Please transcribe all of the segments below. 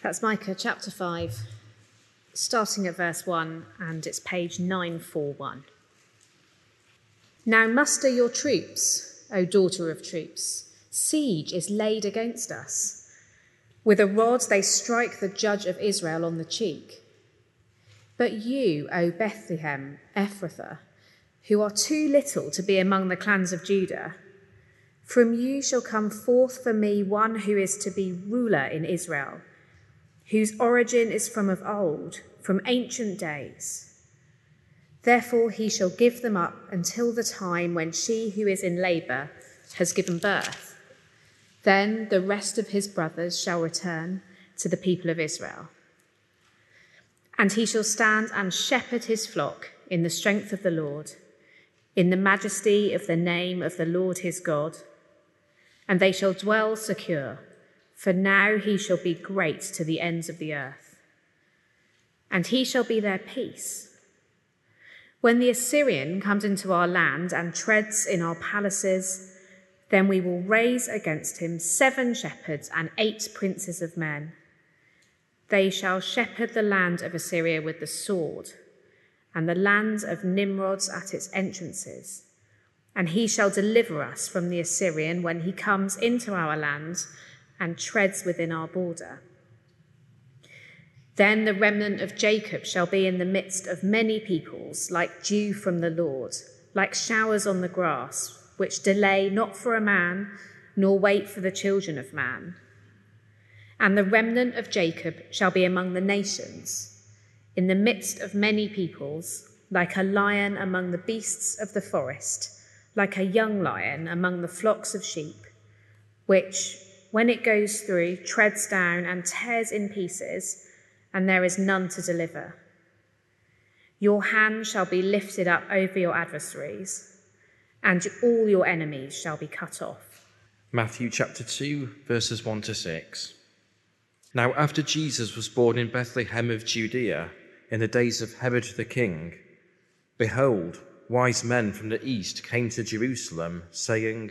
That's Micah chapter 5, starting at verse 1, and it's page 941. Now muster your troops, O daughter of troops. Siege is laid against us. With a rod they strike the judge of Israel on the cheek. But you, O Bethlehem, Ephrathah, who are too little to be among the clans of Judah, from you shall come forth for me one who is to be ruler in Israel, whose origin is from of old, from ancient days. Therefore he shall give them up until the time when she who is in labour has given birth. Then the rest of his brothers shall return to the people of Israel. And he shall stand and shepherd his flock in the strength of the Lord, in the majesty of the name of the Lord his God and they shall dwell secure, for now he shall be great to the ends of the earth. And he shall be their peace. When the Assyrian comes into our land and treads in our palaces, then we will raise against him seven shepherds and eight princes of men. They shall shepherd the land of Assyria with the sword, and the lands of Nimrods at its entrances and he shall deliver us from the Assyrian when he comes into our land and treads within our border. Then the remnant of Jacob shall be in the midst of many peoples, like dew from the Lord, like showers on the grass, which delay not for a man, nor wait for the children of man. And the remnant of Jacob shall be among the nations, in the midst of many peoples, like a lion among the beasts of the forest like a young lion among the flocks of sheep, which, when it goes through, treads down and tears in pieces, and there is none to deliver. Your hand shall be lifted up over your adversaries, and all your enemies shall be cut off. Matthew chapter 2, verses 1 to 6. Now, after Jesus was born in Bethlehem of Judea, in the days of Herod the king, behold, wise men from the east came to Jerusalem, saying,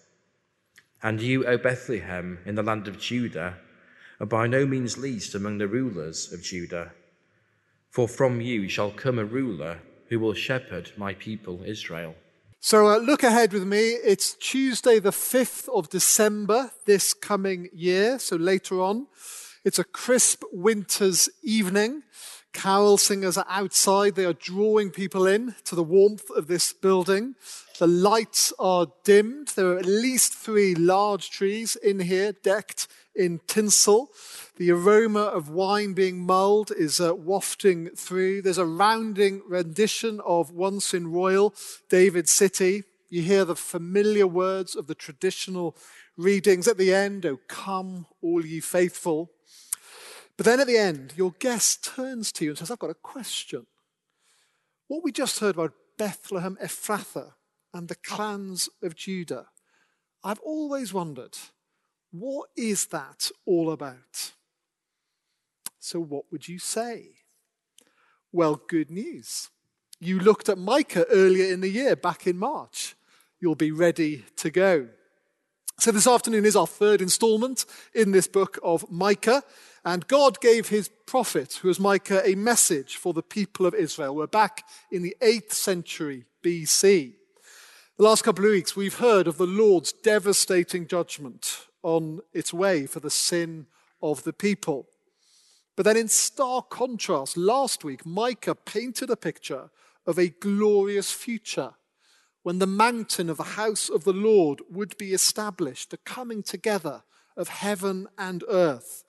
And you, O Bethlehem, in the land of Judah, are by no means least among the rulers of Judah. For from you shall come a ruler who will shepherd my people Israel. So uh, look ahead with me. It's Tuesday, the 5th of December this coming year, so later on. It's a crisp winter's evening. Carol singers are outside. They are drawing people in to the warmth of this building. The lights are dimmed. There are at least three large trees in here, decked in tinsel. The aroma of wine being mulled is uh, wafting through. There's a rounding rendition of Once in Royal, David City. You hear the familiar words of the traditional readings at the end, Oh, come, all ye faithful. But then at the end, your guest turns to you and says, I've got a question. What we just heard about Bethlehem Ephrathah and the clans of Judah, I've always wondered, what is that all about? So, what would you say? Well, good news. You looked at Micah earlier in the year, back in March. You'll be ready to go. So, this afternoon is our third installment in this book of Micah. And God gave his prophet, who was Micah, a message for the people of Israel. We're back in the 8th century BC. The last couple of weeks, we've heard of the Lord's devastating judgment on its way for the sin of the people. But then, in stark contrast, last week, Micah painted a picture of a glorious future when the mountain of the house of the Lord would be established, the coming together of heaven and earth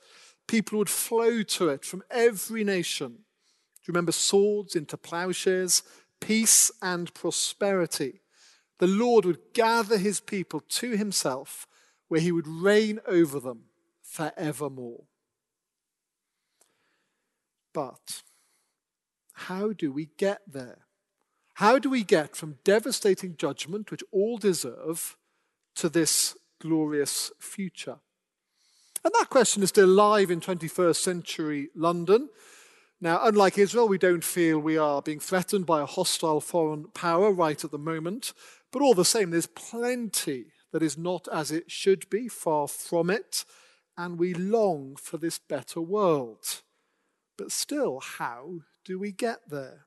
people would flow to it from every nation. Do you remember swords into plowshares, peace and prosperity? The Lord would gather his people to himself, where he would reign over them forevermore. But how do we get there? How do we get from devastating judgment, which all deserve, to this glorious future? And that question is still alive in 21st century London. Now, unlike Israel, we don't feel we are being threatened by a hostile foreign power right at the moment. But all the same, there's plenty that is not as it should be, far from it. And we long for this better world. But still, how do we get there?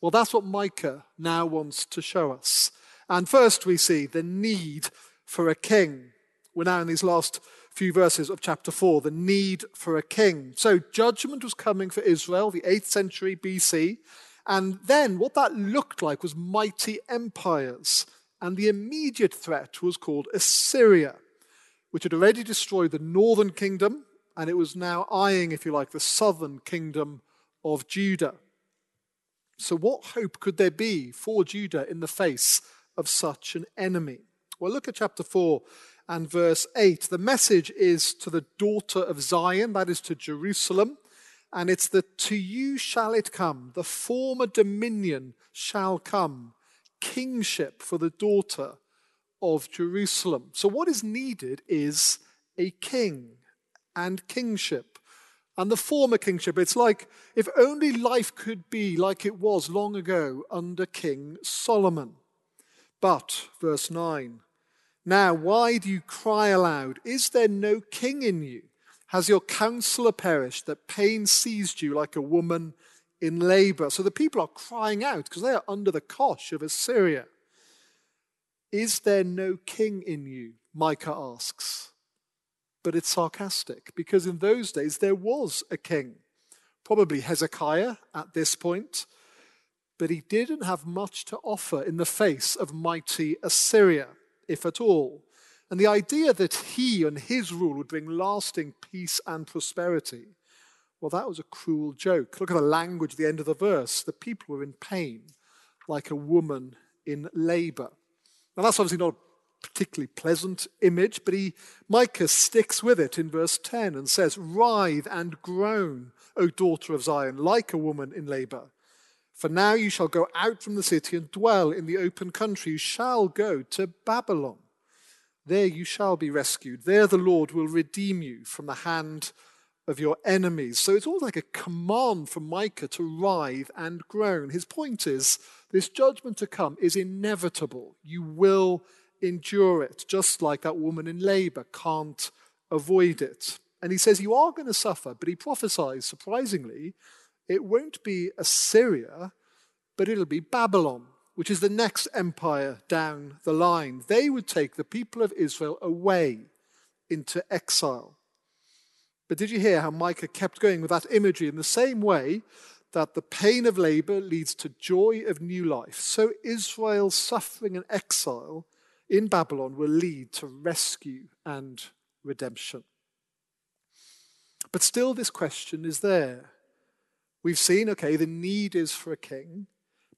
Well, that's what Micah now wants to show us. And first, we see the need for a king. We're now in these last few verses of chapter 4, the need for a king. So, judgment was coming for Israel, the 8th century BC. And then what that looked like was mighty empires. And the immediate threat was called Assyria, which had already destroyed the northern kingdom, and it was now eyeing, if you like, the southern kingdom of Judah. So, what hope could there be for Judah in the face of such an enemy? Well, look at chapter 4 and verse 8. The message is to the daughter of Zion, that is to Jerusalem, and it's the to you shall it come, the former dominion shall come, kingship for the daughter of Jerusalem. So, what is needed is a king and kingship. And the former kingship, it's like if only life could be like it was long ago under King Solomon. But, verse 9, now, why do you cry aloud? Is there no king in you? Has your counselor perished, that pain seized you like a woman in labor? So the people are crying out because they are under the cosh of Assyria. Is there no king in you? Micah asks. But it's sarcastic because in those days there was a king, probably Hezekiah at this point, but he didn't have much to offer in the face of mighty Assyria if at all. And the idea that he and his rule would bring lasting peace and prosperity, well, that was a cruel joke. Look at the language at the end of the verse. The people were in pain, like a woman in labor. Now, that's obviously not a particularly pleasant image, but he, Micah sticks with it in verse 10 and says, Writhe and groan, O daughter of Zion, like a woman in labor. For now you shall go out from the city and dwell in the open country. You shall go to Babylon. There you shall be rescued. There the Lord will redeem you from the hand of your enemies. So it's all like a command from Micah to writhe and groan. His point is this judgment to come is inevitable. You will endure it, just like that woman in labor can't avoid it. And he says, You are going to suffer, but he prophesies, surprisingly, it won't be Assyria, but it'll be Babylon, which is the next empire down the line. They would take the people of Israel away into exile. But did you hear how Micah kept going with that imagery in the same way that the pain of labor leads to joy of new life? So Israel's suffering and exile in Babylon will lead to rescue and redemption. But still, this question is there We've seen, okay, the need is for a king,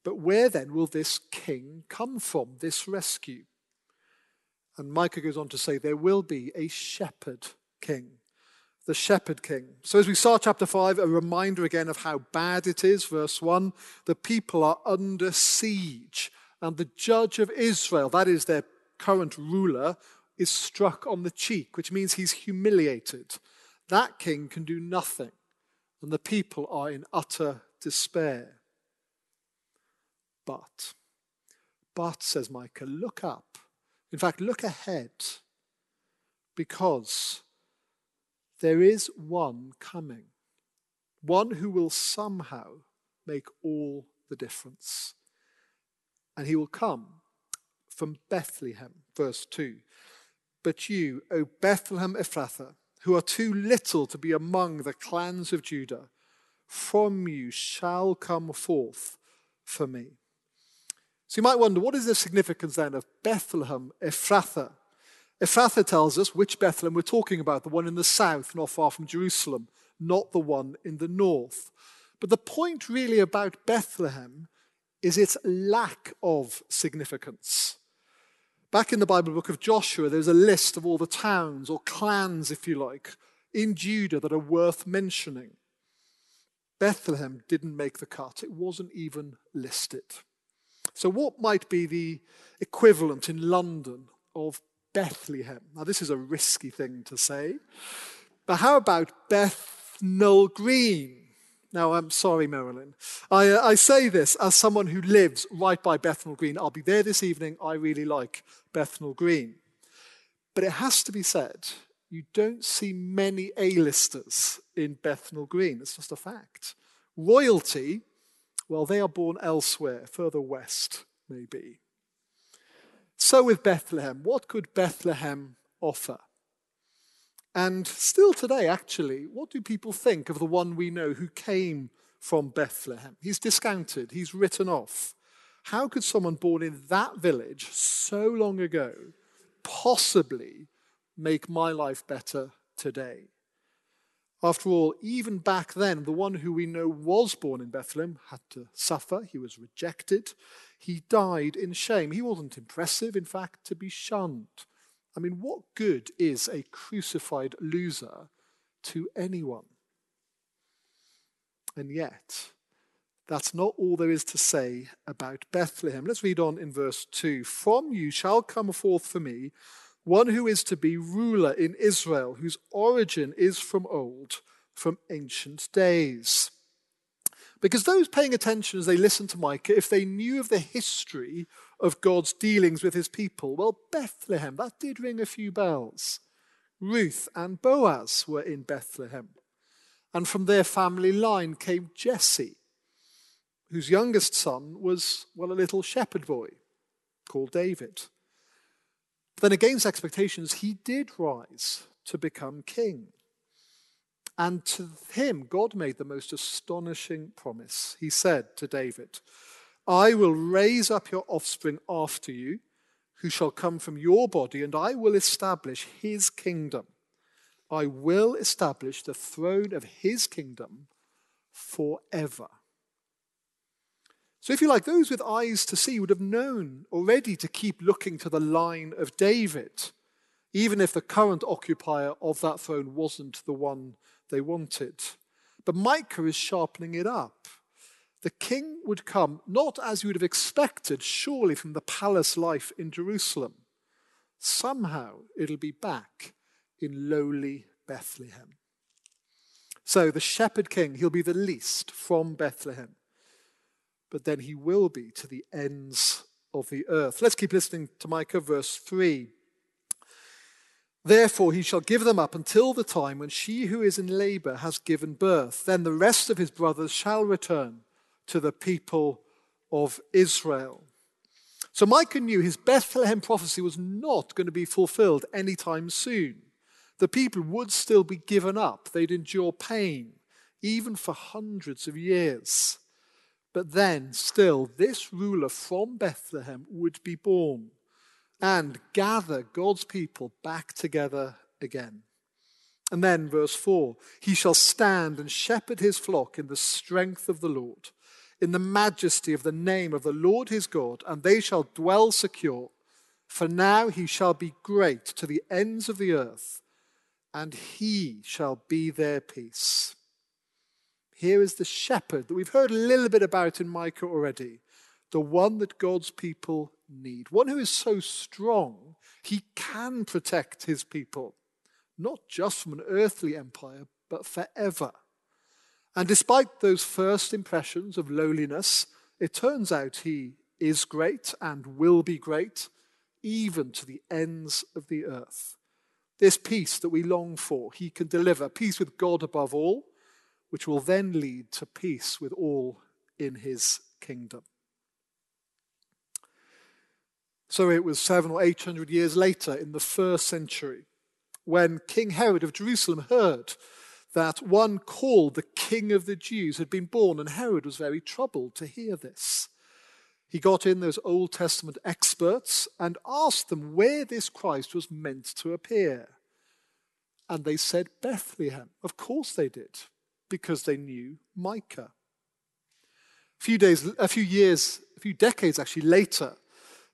but where then will this king come from, this rescue? And Micah goes on to say, there will be a shepherd king, the shepherd king. So as we start chapter 5, a reminder again of how bad it is. Verse 1 the people are under siege, and the judge of Israel, that is their current ruler, is struck on the cheek, which means he's humiliated. That king can do nothing and the people are in utter despair. But, but, says Micah, look up. In fact, look ahead, because there is one coming, one who will somehow make all the difference. And he will come from Bethlehem, verse 2. But you, O Bethlehem Ephrathah, who are too little to be among the clans of Judah, from you shall come forth for me. So you might wonder, what is the significance then of Bethlehem Ephrathah? Ephrathah tells us which Bethlehem we're talking about, the one in the south, not far from Jerusalem, not the one in the north. But the point really about Bethlehem is its lack of significance. Back in the Bible book of Joshua, there's a list of all the towns or clans, if you like, in Judah that are worth mentioning. Bethlehem didn't make the cut, it wasn't even listed. So, what might be the equivalent in London of Bethlehem? Now, this is a risky thing to say, but how about Bethnal Green? Now, I'm sorry, Marilyn. I, uh, I say this as someone who lives right by Bethnal Green. I'll be there this evening. I really like Bethnal Green. But it has to be said, you don't see many A-listers in Bethnal Green. It's just a fact. Royalty, well, they are born elsewhere, further west, maybe. So with Bethlehem, what could Bethlehem offer? And still today, actually, what do people think of the one we know who came from Bethlehem? He's discounted, he's written off. How could someone born in that village so long ago possibly make my life better today? After all, even back then, the one who we know was born in Bethlehem had to suffer. He was rejected. He died in shame. He wasn't impressive, in fact, to be shunned. I mean, what good is a crucified loser to anyone? And yet, that's not all there is to say about Bethlehem. Let's read on in verse 2 From you shall come forth for me one who is to be ruler in Israel, whose origin is from old, from ancient days. Because those paying attention as they listened to Micah, if they knew of the history of God's dealings with his people, well, Bethlehem, that did ring a few bells. Ruth and Boaz were in Bethlehem. And from their family line came Jesse, whose youngest son was, well, a little shepherd boy called David. Then, against expectations, he did rise to become king. And to him, God made the most astonishing promise. He said to David, I will raise up your offspring after you, who shall come from your body, and I will establish his kingdom. I will establish the throne of his kingdom forever. So, if you like, those with eyes to see would have known already to keep looking to the line of David, even if the current occupier of that throne wasn't the one they wanted. But Micah is sharpening it up. The king would come not as you would have expected, surely from the palace life in Jerusalem. Somehow it'll be back in lowly Bethlehem. So the shepherd king, he'll be the least from Bethlehem, but then he will be to the ends of the earth. Let's keep listening to Micah, verse 3. Therefore, he shall give them up until the time when she who is in labor has given birth. Then the rest of his brothers shall return to the people of Israel. So Micah knew his Bethlehem prophecy was not going to be fulfilled anytime soon. The people would still be given up, they'd endure pain, even for hundreds of years. But then, still, this ruler from Bethlehem would be born and gather God's people back together again. And then, verse 4 He shall stand and shepherd his flock in the strength of the Lord, in the majesty of the name of the Lord his God, and they shall dwell secure. For now he shall be great to the ends of the earth, and he shall be their peace. Here is the shepherd that we've heard a little bit about in Micah already, the one that God's people need. One who is so strong, he can protect his people, not just from an earthly empire, but forever. And despite those first impressions of lowliness, it turns out he is great and will be great, even to the ends of the earth. This peace that we long for, he can deliver peace with God above all, which will then lead to peace with all in his kingdom. So it was seven or eight hundred years later, in the first century, when King Herod of Jerusalem heard that one called the King of the Jews had been born, and Herod was very troubled to hear this. He got in those Old Testament experts and asked them where this Christ was meant to appear. And they said Bethlehem. Of course they did, because they knew Micah. A few days, a few years, a few decades actually later,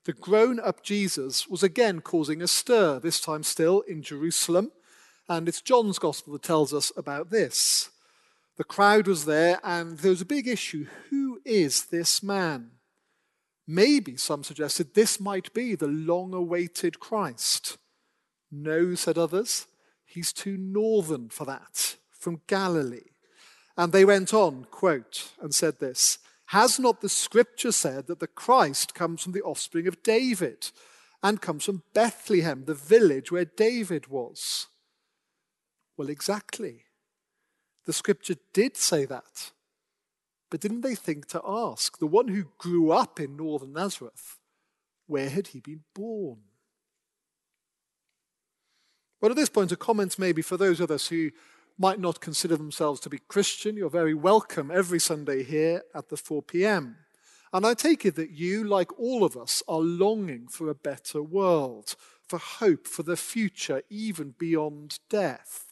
the grown up Jesus was again causing a stir, this time still in Jerusalem. And it's John's gospel that tells us about this. The crowd was there, and there was a big issue. Who is this man? Maybe, some suggested, this might be the long awaited Christ. No, said others, he's too northern for that, from Galilee. And they went on, quote, and said this Has not the scripture said that the Christ comes from the offspring of David and comes from Bethlehem, the village where David was? Well, exactly. The scripture did say that. But didn't they think to ask the one who grew up in northern Nazareth, where had he been born? Well, at this point, a comment maybe for those of us who might not consider themselves to be Christian. You're very welcome every Sunday here at the 4 p.m. And I take it that you, like all of us, are longing for a better world, for hope, for the future, even beyond death.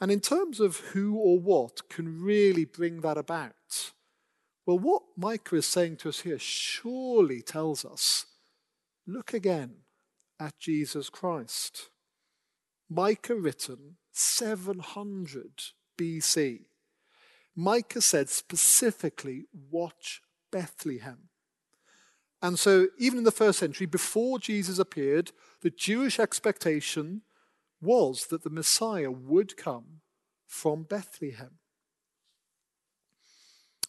And in terms of who or what can really bring that about, well, what Micah is saying to us here surely tells us look again at Jesus Christ. Micah written 700 BC. Micah said specifically, watch Bethlehem. And so, even in the first century, before Jesus appeared, the Jewish expectation was that the Messiah would come from Bethlehem.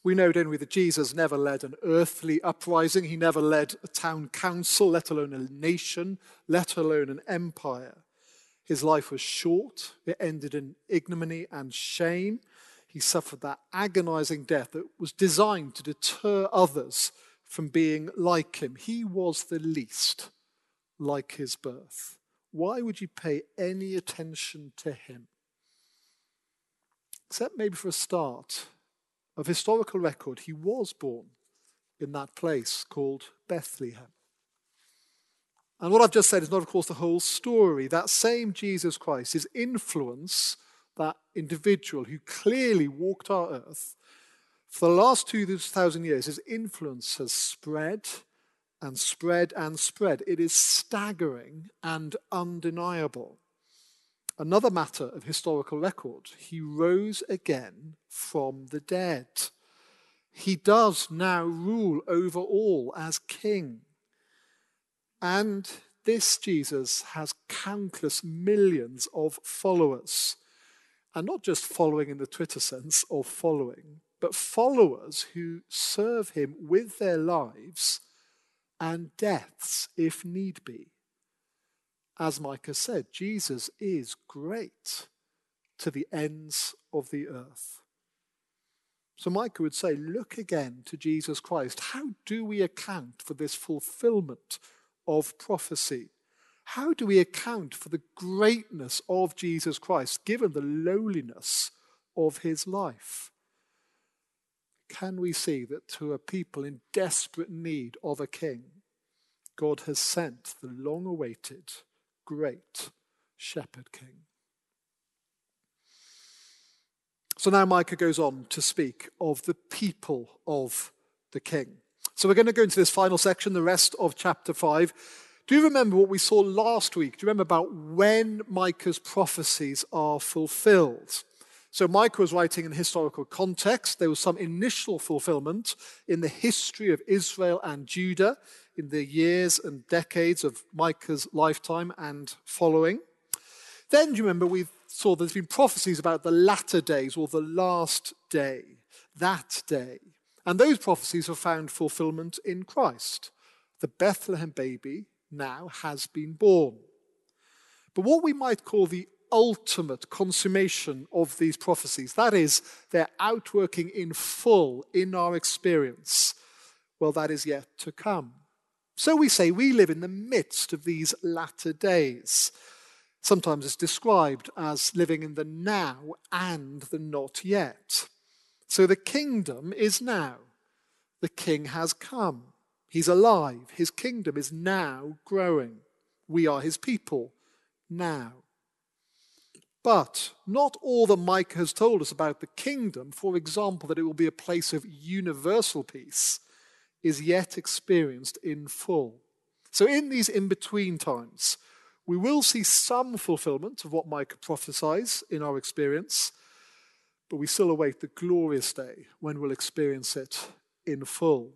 We know, don't we, that Jesus never led an earthly uprising. He never led a town council, let alone a nation, let alone an empire. His life was short, it ended in ignominy and shame. He suffered that agonizing death that was designed to deter others from being like him. He was the least like his birth. Why would you pay any attention to him? Except maybe for a start of historical record, he was born in that place called Bethlehem. And what I've just said is not, of course, the whole story. That same Jesus Christ, his influence, that individual who clearly walked our earth, for the last 2,000 years, his influence has spread and spread and spread. It is staggering and undeniable. Another matter of historical record, he rose again from the dead. He does now rule over all as king. And this Jesus has countless millions of followers. And not just following in the Twitter sense of following, but followers who serve him with their lives and deaths if need be. As Micah said, Jesus is great to the ends of the earth. So Micah would say, Look again to Jesus Christ. How do we account for this fulfillment of prophecy? How do we account for the greatness of Jesus Christ given the lowliness of his life? Can we see that to a people in desperate need of a king, God has sent the long awaited great shepherd king. So now Micah goes on to speak of the people of the king. So we're going to go into this final section, the rest of chapter 5. Do you remember what we saw last week? Do you remember about when Micah's prophecies are fulfilled? So Micah was writing in historical context. There was some initial fulfillment in the history of Israel and Judah in the years and decades of Micah's lifetime and following. Then, do you remember, we saw there's been prophecies about the latter days or the last day, that day. And those prophecies have found fulfillment in Christ. The Bethlehem baby now has been born. But what we might call the ultimate consummation of these prophecies. That is, their outworking in full in our experience. Well, that is yet to come. So we say we live in the midst of these latter days. Sometimes it's described as living in the now and the not yet. So the kingdom is now. The king has come. He's alive. His kingdom is now growing. We are his people now. But not all that Micah has told us about the kingdom, for example, that it will be a place of universal peace, is yet experienced in full. So, in these in between times, we will see some fulfillment of what Micah prophesies in our experience, but we still await the glorious day when we'll experience it in full.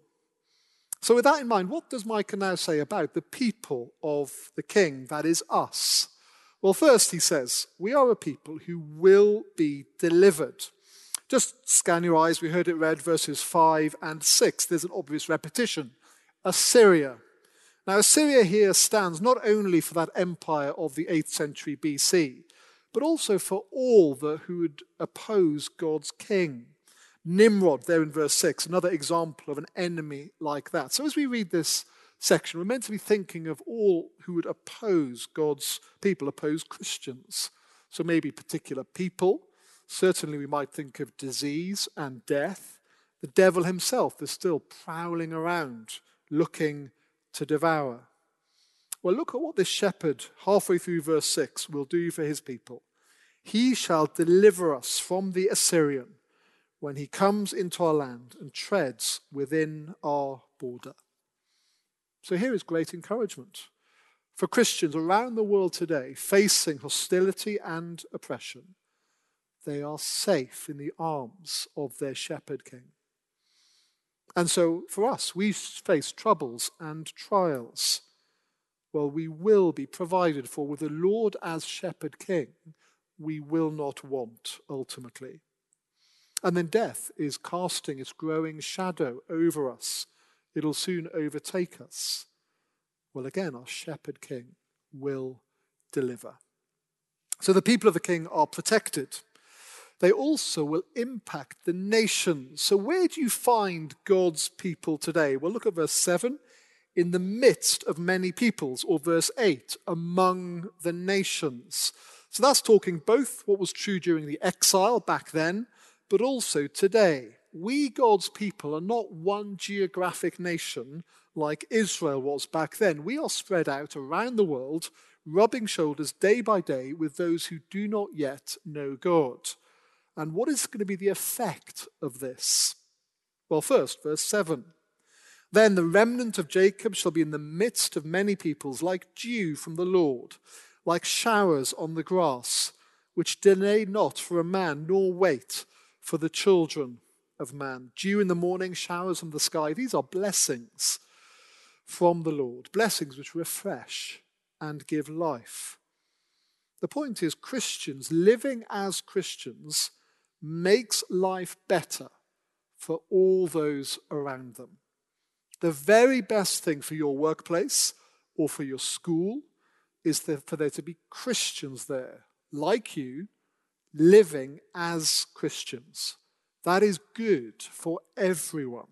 So, with that in mind, what does Micah now say about the people of the king, that is us? Well, first, he says, We are a people who will be delivered. Just scan your eyes. We heard it read verses 5 and 6. There's an obvious repetition. Assyria. Now, Assyria here stands not only for that empire of the 8th century BC, but also for all the, who would oppose God's king. Nimrod, there in verse 6, another example of an enemy like that. So as we read this section, we're meant to be thinking of all who would oppose God's people, oppose Christians. So maybe particular people. Certainly we might think of disease and death. The devil himself is still prowling around, looking to devour. Well, look at what this shepherd, halfway through verse 6, will do for his people. He shall deliver us from the Assyrian when he comes into our land and treads within our border. So here is great encouragement for Christians around the world today facing hostility and oppression. They are safe in the arms of their shepherd king. And so for us, we face troubles and trials. Well, we will be provided for with the Lord as shepherd king. We will not want ultimately. And then death is casting its growing shadow over us. It'll soon overtake us. Well, again, our shepherd king will deliver. So the people of the king are protected. They also will impact the nations. So, where do you find God's people today? Well, look at verse 7 in the midst of many peoples, or verse 8, among the nations. So, that's talking both what was true during the exile back then but also today. We, God's people, are not one geographic nation like Israel was back then. We are spread out around the world, rubbing shoulders day by day with those who do not yet know God. And what is going to be the effect of this? Well, first, verse 7. Then the remnant of Jacob shall be in the midst of many peoples, like dew from the Lord, like showers on the grass, which delay not for a man, nor wait for the children of man. Dew in the morning, showers from the sky. These are blessings from the Lord, blessings which refresh and give life. The point is, Christians living as Christians makes life better for all those around them. The very best thing for your workplace or for your school is for there to be Christians there, like you, living as Christians. That is good for everyone.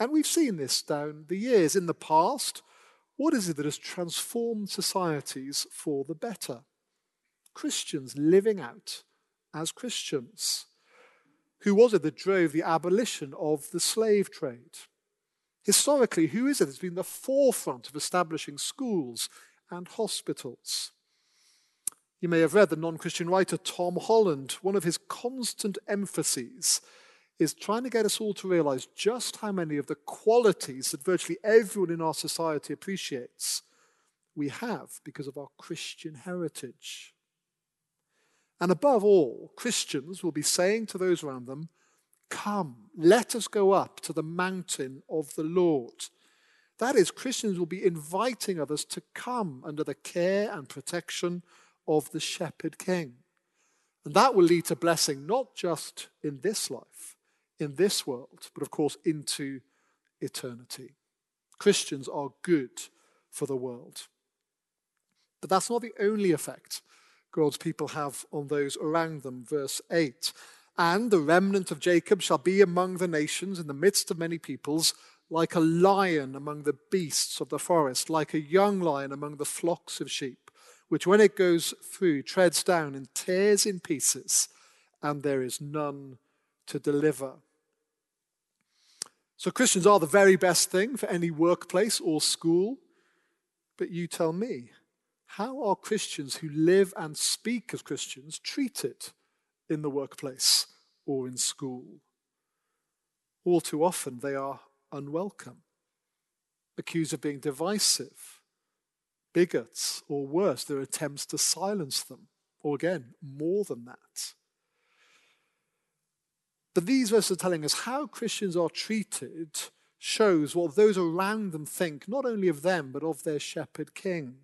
And we've seen this down the years. In the past, what is it that has transformed societies for the better? Christians living out as Christians. Who was it that drove the abolition of the slave trade? Historically, who is it that's been the forefront of establishing schools and hospitals? You may have read the non Christian writer Tom Holland. One of his constant emphases is trying to get us all to realize just how many of the qualities that virtually everyone in our society appreciates we have because of our Christian heritage. And above all, Christians will be saying to those around them, Come, let us go up to the mountain of the Lord. That is, Christians will be inviting others to come under the care and protection of the shepherd king. And that will lead to blessing not just in this life, in this world, but of course into eternity. Christians are good for the world. But that's not the only effect God's people have on those around them. Verse 8 And the remnant of Jacob shall be among the nations in the midst of many peoples, like a lion among the beasts of the forest, like a young lion among the flocks of sheep which when it goes through treads down and tears in pieces, and there is none to deliver. So, Christians are the very best thing for any workplace or school. But you tell me, how are Christians who live and speak as Christians treated in the workplace or in school? All too often, they are unwelcome, accused of being divisive, bigots, or worse, their attempts to silence them, or again, more than that. But these verses are telling us how Christians are treated shows what those around them think, not only of them, but of their shepherd king.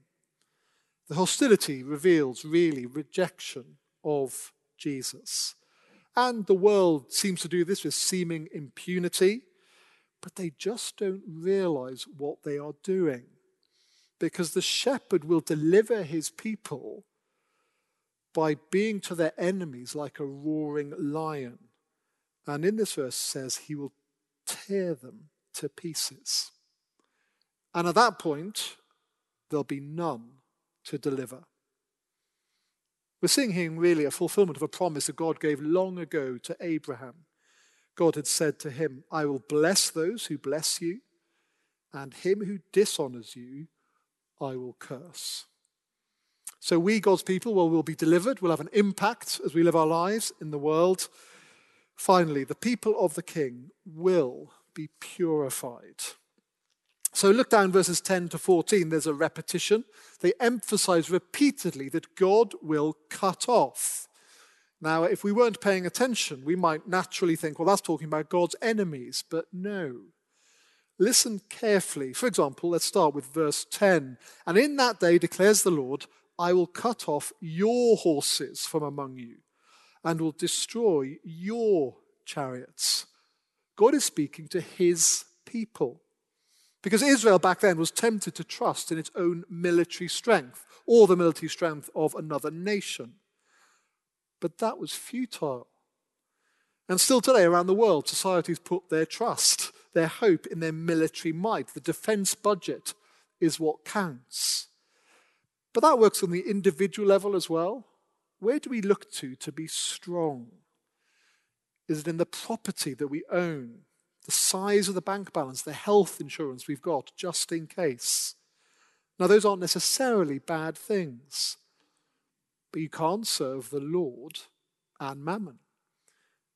The hostility reveals really rejection of Jesus. And the world seems to do this with seeming impunity, but they just don't realize what they are doing. Because the shepherd will deliver his people by being to their enemies like a roaring lion. And in this verse says he will tear them to pieces. And at that point, there'll be none to deliver. We're seeing here really a fulfillment of a promise that God gave long ago to Abraham. God had said to him, I will bless those who bless you, and him who dishonors you, I will curse. So, we, God's people, well, will be delivered, we'll have an impact as we live our lives in the world. Finally, the people of the king will be purified. So look down verses 10 to 14. There's a repetition. They emphasize repeatedly that God will cut off. Now, if we weren't paying attention, we might naturally think, well, that's talking about God's enemies. But no. Listen carefully. For example, let's start with verse 10. And in that day declares the Lord, I will cut off your horses from among you and will destroy your chariots. God is speaking to his people. Because Israel back then was tempted to trust in its own military strength or the military strength of another nation. But that was futile. And still today, around the world, societies put their trust, their hope in their military might. The defense budget is what counts. But that works on the individual level as well. Where do we look to to be strong? Is it in the property that we own? the size of the bank balance, the health insurance we've got just in case. Now, those aren't necessarily bad things, but you can't serve the Lord and mammon.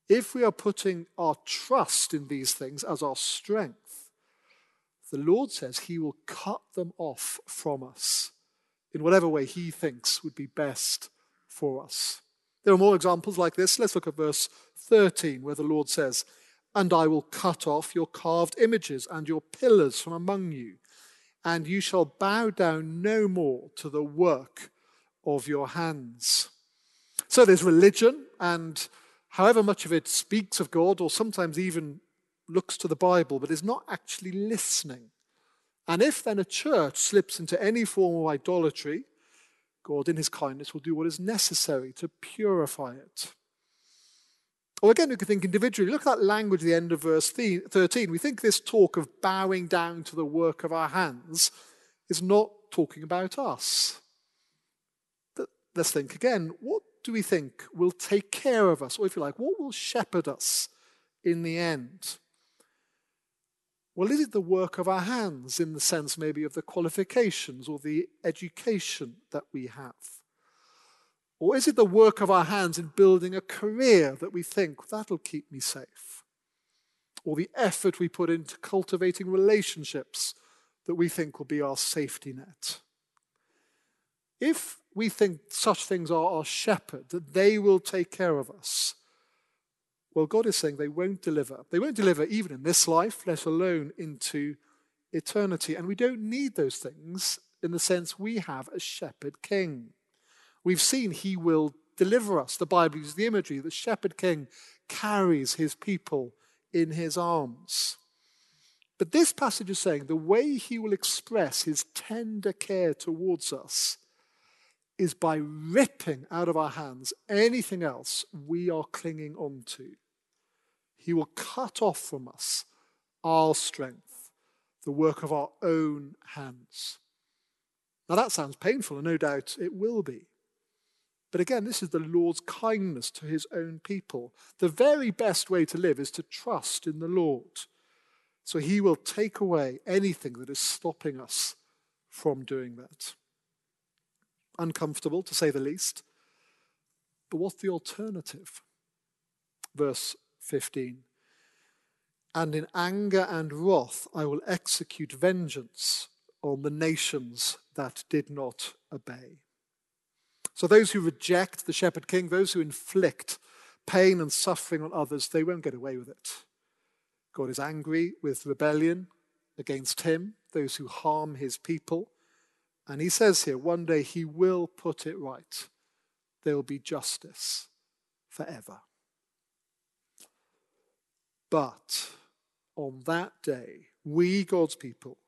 If we are putting our trust in these things as our strength, the Lord says he will cut them off from us in whatever way he thinks would be best for us. There are more examples like this. Let's look at verse 13, where the Lord says, and I will cut off your carved images and your pillars from among you, and you shall bow down no more to the work of your hands. So there's religion, and however much of it speaks of God, or sometimes even looks to the Bible, but is not actually listening. And if then a church slips into any form of idolatry, God, in his kindness, will do what is necessary to purify it. Or again, we could think individually. Look at that language at the end of verse 13. We think this talk of bowing down to the work of our hands is not talking about us. But let's think again. What do we think will take care of us? Or if you like, what will shepherd us in the end? Well, is it the work of our hands in the sense maybe of the qualifications or the education that we have? Or is it the work of our hands in building a career that we think that'll keep me safe? Or the effort we put into cultivating relationships that we think will be our safety net? If we think such things are our shepherd, that they will take care of us, well, God is saying they won't deliver. They won't deliver even in this life, let alone into eternity. And we don't need those things in the sense we have a shepherd king. We've seen he will deliver us. The Bible uses the imagery the shepherd king carries his people in his arms. But this passage is saying the way he will express his tender care towards us is by ripping out of our hands anything else we are clinging on to. He will cut off from us our strength, the work of our own hands. Now that sounds painful, and no doubt it will be. But again, this is the Lord's kindness to his own people. The very best way to live is to trust in the Lord. So he will take away anything that is stopping us from doing that. Uncomfortable, to say the least. But what's the alternative? Verse 15. And in anger and wrath I will execute vengeance on the nations that did not obey. So those who reject the shepherd king, those who inflict pain and suffering on others, they won't get away with it. God is angry with rebellion against him, those who harm his people. And he says here, one day he will put it right. There will be justice forever. But on that day, we, God's people,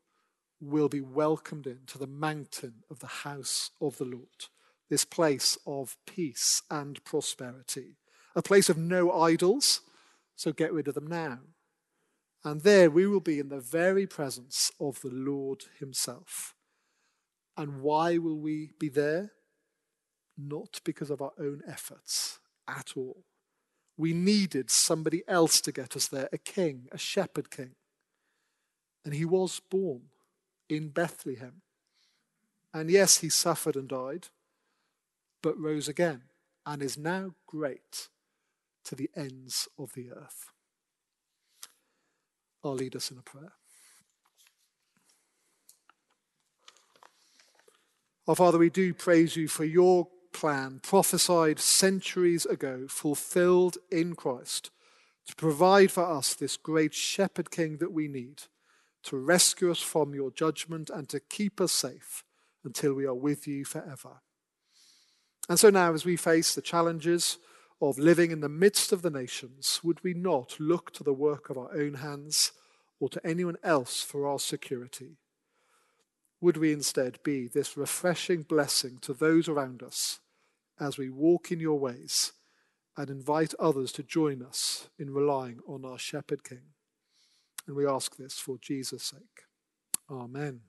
will be welcomed into the mountain of the house of the Lord, this place of peace and prosperity, a place of no idols, so get rid of them now. And there we will be in the very presence of the Lord Himself. And why will we be there? Not because of our own efforts at all. We needed somebody else to get us there a king, a shepherd king. And he was born in Bethlehem. And yes, he suffered and died, but rose again and is now great to the ends of the earth. I'll lead us in a prayer. Our Father, we do praise you for your plan, prophesied centuries ago, fulfilled in Christ, to provide for us this great shepherd king that we need to rescue us from your judgment and to keep us safe until we are with you forever. And so now, as we face the challenges of living in the midst of the nations, would we not look to the work of our own hands or to anyone else for our security? Would we instead be this refreshing blessing to those around us as we walk in your ways and invite others to join us in relying on our Shepherd King? And we ask this for Jesus' sake. Amen.